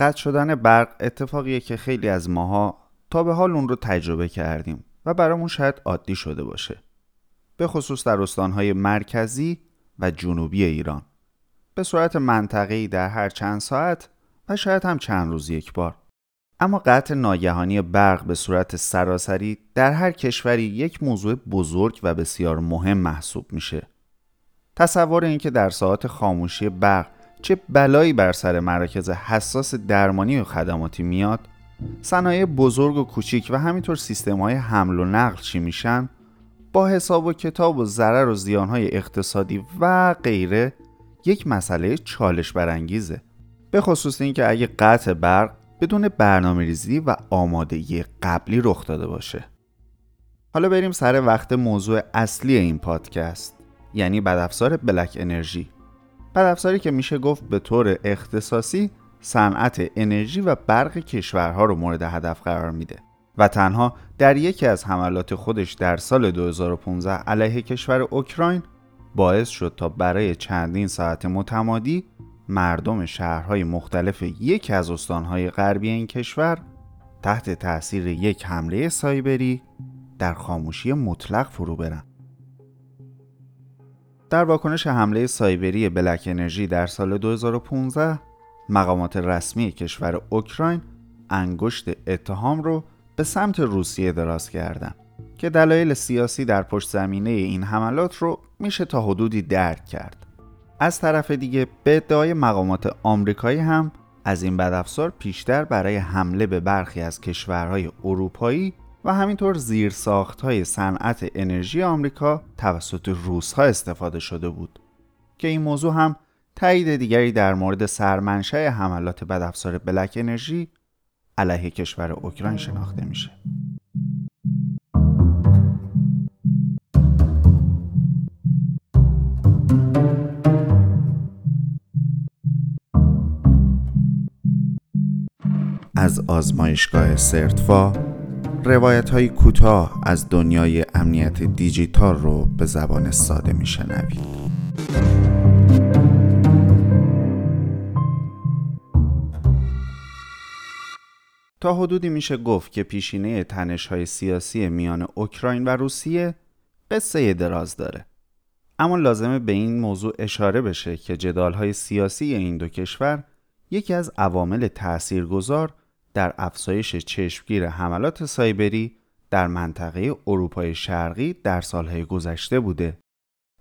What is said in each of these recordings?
قطع شدن برق اتفاقیه که خیلی از ماها تا به حال اون رو تجربه کردیم و برامون شاید عادی شده باشه. به خصوص در استانهای مرکزی و جنوبی ایران. به صورت منطقه‌ای در هر چند ساعت و شاید هم چند روز یک بار. اما قطع ناگهانی برق به صورت سراسری در هر کشوری یک موضوع بزرگ و بسیار مهم محسوب میشه. تصور اینکه در ساعت خاموشی برق چه بلایی بر سر مراکز حساس درمانی و خدماتی میاد صنایع بزرگ و کوچیک و همینطور سیستم های حمل و نقل چی میشن با حساب و کتاب و ضرر و زیانهای اقتصادی و غیره یک مسئله چالش برانگیزه. به خصوص اینکه اگه قطع برق بدون برنامه ریزی و آمادگی قبلی رخ داده باشه. حالا بریم سر وقت موضوع اصلی این پادکست یعنی بدافزار بلک انرژی بدافزاری که میشه گفت به طور اختصاصی صنعت انرژی و برق کشورها رو مورد هدف قرار میده و تنها در یکی از حملات خودش در سال 2015 علیه کشور اوکراین باعث شد تا برای چندین ساعت متمادی مردم شهرهای مختلف یکی از استانهای غربی این کشور تحت تاثیر یک حمله سایبری در خاموشی مطلق فرو برن. در واکنش حمله سایبری بلک انرژی در سال 2015 مقامات رسمی کشور اوکراین انگشت اتهام رو به سمت روسیه دراز کردند که دلایل سیاسی در پشت زمینه این حملات رو میشه تا حدودی درک کرد. از طرف دیگه به ادعای مقامات آمریکایی هم از این بدافزار پیشتر برای حمله به برخی از کشورهای اروپایی و همینطور زیر های صنعت انرژی آمریکا توسط روس ها استفاده شده بود که این موضوع هم تایید دیگری در مورد سرمنشأ حملات بدافزار بلک انرژی علیه کشور اوکراین شناخته میشه. از آزمایشگاه سرتفا روایت های کوتاه از دنیای امنیت دیجیتال رو به زبان ساده میشنوید. تا حدودی میشه گفت که پیشینه تنش های سیاسی میان اوکراین و روسیه قصه دراز داره. اما لازمه به این موضوع اشاره بشه که جدال های سیاسی این دو کشور یکی از عوامل تاثیرگذار در افزایش چشمگیر حملات سایبری در منطقه اروپای شرقی در سالهای گذشته بوده.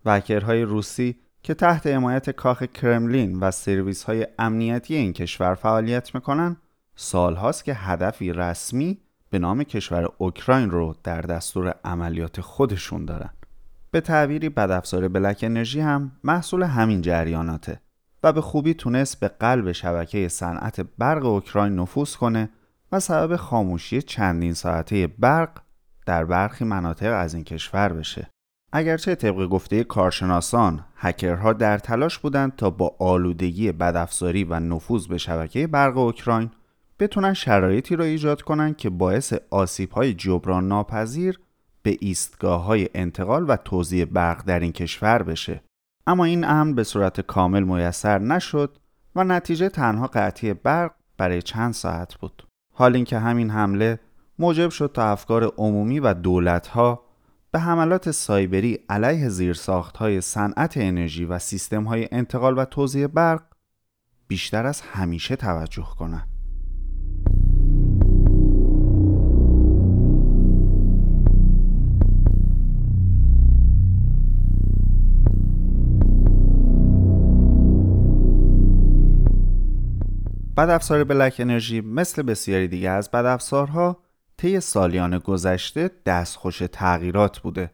وکرهای روسی که تحت حمایت کاخ کرملین و سرویس های امنیتی این کشور فعالیت می‌کنن سالهاست که هدفی رسمی به نام کشور اوکراین رو در دستور عملیات خودشون دارن. به تعبیری بدافزار بلک انرژی هم محصول همین جریاناته. و به خوبی تونست به قلب شبکه صنعت برق اوکراین نفوذ کنه و سبب خاموشی چندین ساعته برق در برخی مناطق از این کشور بشه. اگرچه طبق گفته کارشناسان هکرها در تلاش بودند تا با آلودگی بدافزاری و نفوذ به شبکه برق اوکراین بتونن شرایطی را ایجاد کنند که باعث آسیب های جبران ناپذیر به ایستگاه های انتقال و توزیع برق در این کشور بشه. اما این امر به صورت کامل میسر نشد و نتیجه تنها قطعی برق برای چند ساعت بود. حال اینکه همین حمله موجب شد تا افکار عمومی و دولتها به حملات سایبری علیه زیرساختهای صنعت انرژی و سیستمهای انتقال و توزیع برق بیشتر از همیشه توجه کنند. بدافزار بلک انرژی مثل بسیاری دیگه از بدافزارها طی سالیان گذشته دستخوش تغییرات بوده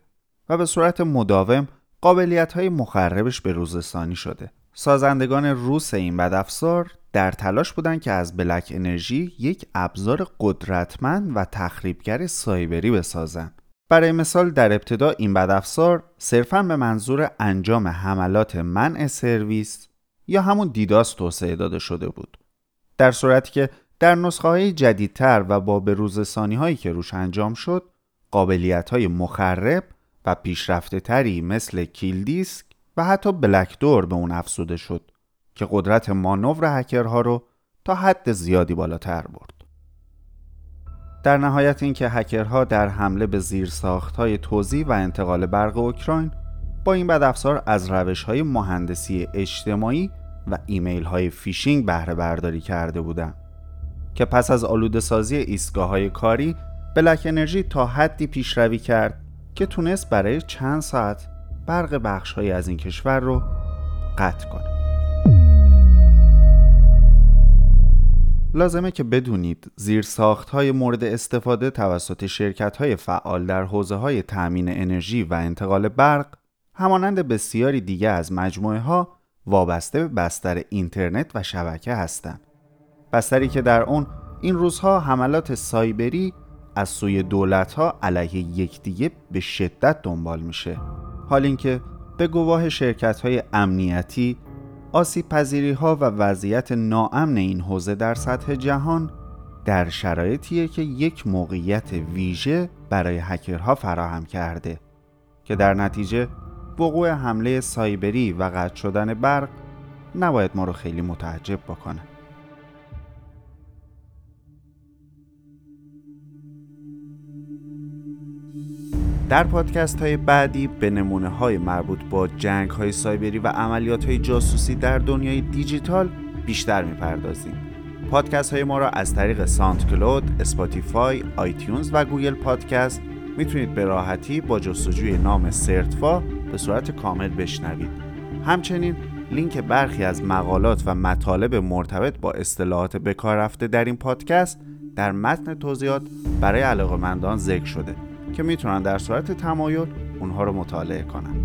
و به صورت مداوم قابلیت های مخربش به روزستانی شده. سازندگان روس این بدافزار در تلاش بودند که از بلک انرژی یک ابزار قدرتمند و تخریبگر سایبری بسازند. برای مثال در ابتدا این بدافزار صرفا به منظور انجام حملات منع سرویس یا همون دیداس توسعه داده شده بود. در صورتی که در نسخه های جدیدتر و با بروزسانی هایی که روش انجام شد قابلیت های مخرب و پیشرفته تری مثل کیل دیسک و حتی بلک دور به اون افزوده شد که قدرت مانور هکرها رو تا حد زیادی بالاتر برد. در نهایت اینکه هکرها در حمله به زیرساختهای توزیع و انتقال برق اوکراین با این بدافزار از روش های مهندسی اجتماعی و ایمیل های فیشینگ بهره برداری کرده بودند که پس از آلوده سازی ایستگاه های کاری BlackEnergy تا حدی پیشروی کرد که تونست برای چند ساعت برق بخش از این کشور رو قطع کنه. لازمه که بدونید زیر ساخت های مورد استفاده توسط شرکت های فعال در حوزه های تأمین انرژی و انتقال برق همانند بسیاری دیگه از مجموعه ها وابسته به بستر اینترنت و شبکه هستند. بستری که در اون این روزها حملات سایبری از سوی دولت ها علیه یکدیگه به شدت دنبال میشه. حال اینکه به گواه شرکت های امنیتی آسیب پذیری ها و وضعیت ناامن این حوزه در سطح جهان در شرایطیه که یک موقعیت ویژه برای هکرها فراهم کرده که در نتیجه وقوع حمله سایبری و قطع شدن برق نباید ما رو خیلی متعجب بکنه در پادکست های بعدی به نمونه های مربوط با جنگ های سایبری و عملیات های جاسوسی در دنیای دیجیتال بیشتر می‌پردازیم. پادکست های ما را از طریق SoundCloud، Spotify، iTunes و Google Podcast می‌تونید به راحتی با جستجوی نام سرتفا به صورت کامل بشنوید. همچنین لینک برخی از مقالات و مطالب مرتبط با اصطلاحات بکار رفته در این پادکست در متن توضیحات برای علاقمندان ذکر شده که می‌تونن در صورت تمایل اونها رو مطالعه کنن